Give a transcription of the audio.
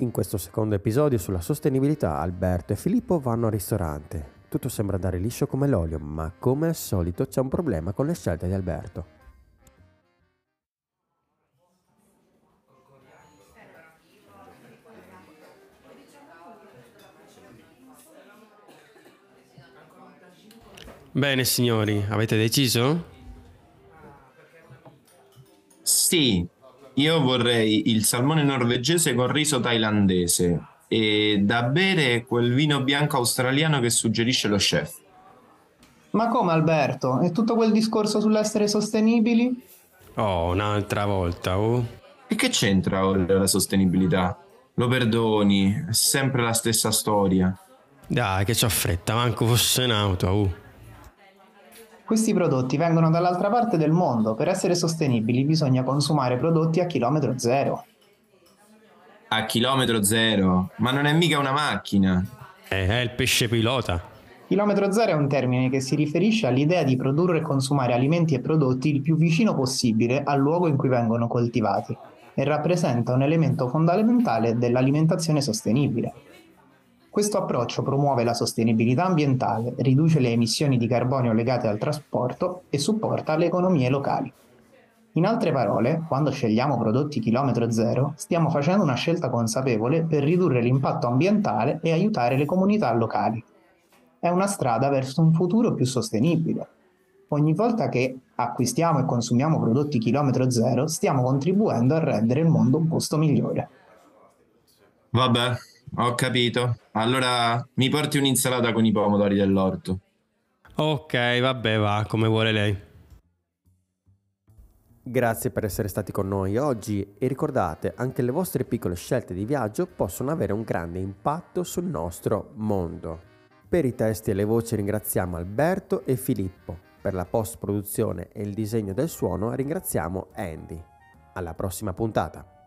In questo secondo episodio sulla sostenibilità Alberto e Filippo vanno al ristorante. Tutto sembra andare liscio come l'olio, ma come al solito c'è un problema con le scelte di Alberto. Bene signori, avete deciso? Sì, io vorrei il salmone norvegese con riso thailandese e da bere quel vino bianco australiano che suggerisce lo chef. Ma come Alberto? E tutto quel discorso sull'essere sostenibili? Oh, un'altra volta, oh. E che c'entra ora la sostenibilità? Lo perdoni, è sempre la stessa storia. Dai, che c'ho fretta, manco fosse in auto, oh. Questi prodotti vengono dall'altra parte del mondo. Per essere sostenibili bisogna consumare prodotti a chilometro zero. A chilometro zero? Ma non è mica una macchina. Eh, è il pesce pilota. Chilometro zero è un termine che si riferisce all'idea di produrre e consumare alimenti e prodotti il più vicino possibile al luogo in cui vengono coltivati e rappresenta un elemento fondamentale dell'alimentazione sostenibile. Questo approccio promuove la sostenibilità ambientale, riduce le emissioni di carbonio legate al trasporto e supporta le economie locali. In altre parole, quando scegliamo prodotti chilometro zero, stiamo facendo una scelta consapevole per ridurre l'impatto ambientale e aiutare le comunità locali. È una strada verso un futuro più sostenibile. Ogni volta che acquistiamo e consumiamo prodotti chilometro zero, stiamo contribuendo a rendere il mondo un posto migliore. Vabbè, ho capito. Allora mi porti un'insalata con i pomodori dell'orto. Ok, vabbè, va, come vuole lei. Grazie per essere stati con noi oggi e ricordate, anche le vostre piccole scelte di viaggio possono avere un grande impatto sul nostro mondo. Per i testi e le voci ringraziamo Alberto e Filippo. Per la post produzione e il disegno del suono ringraziamo Andy. Alla prossima puntata.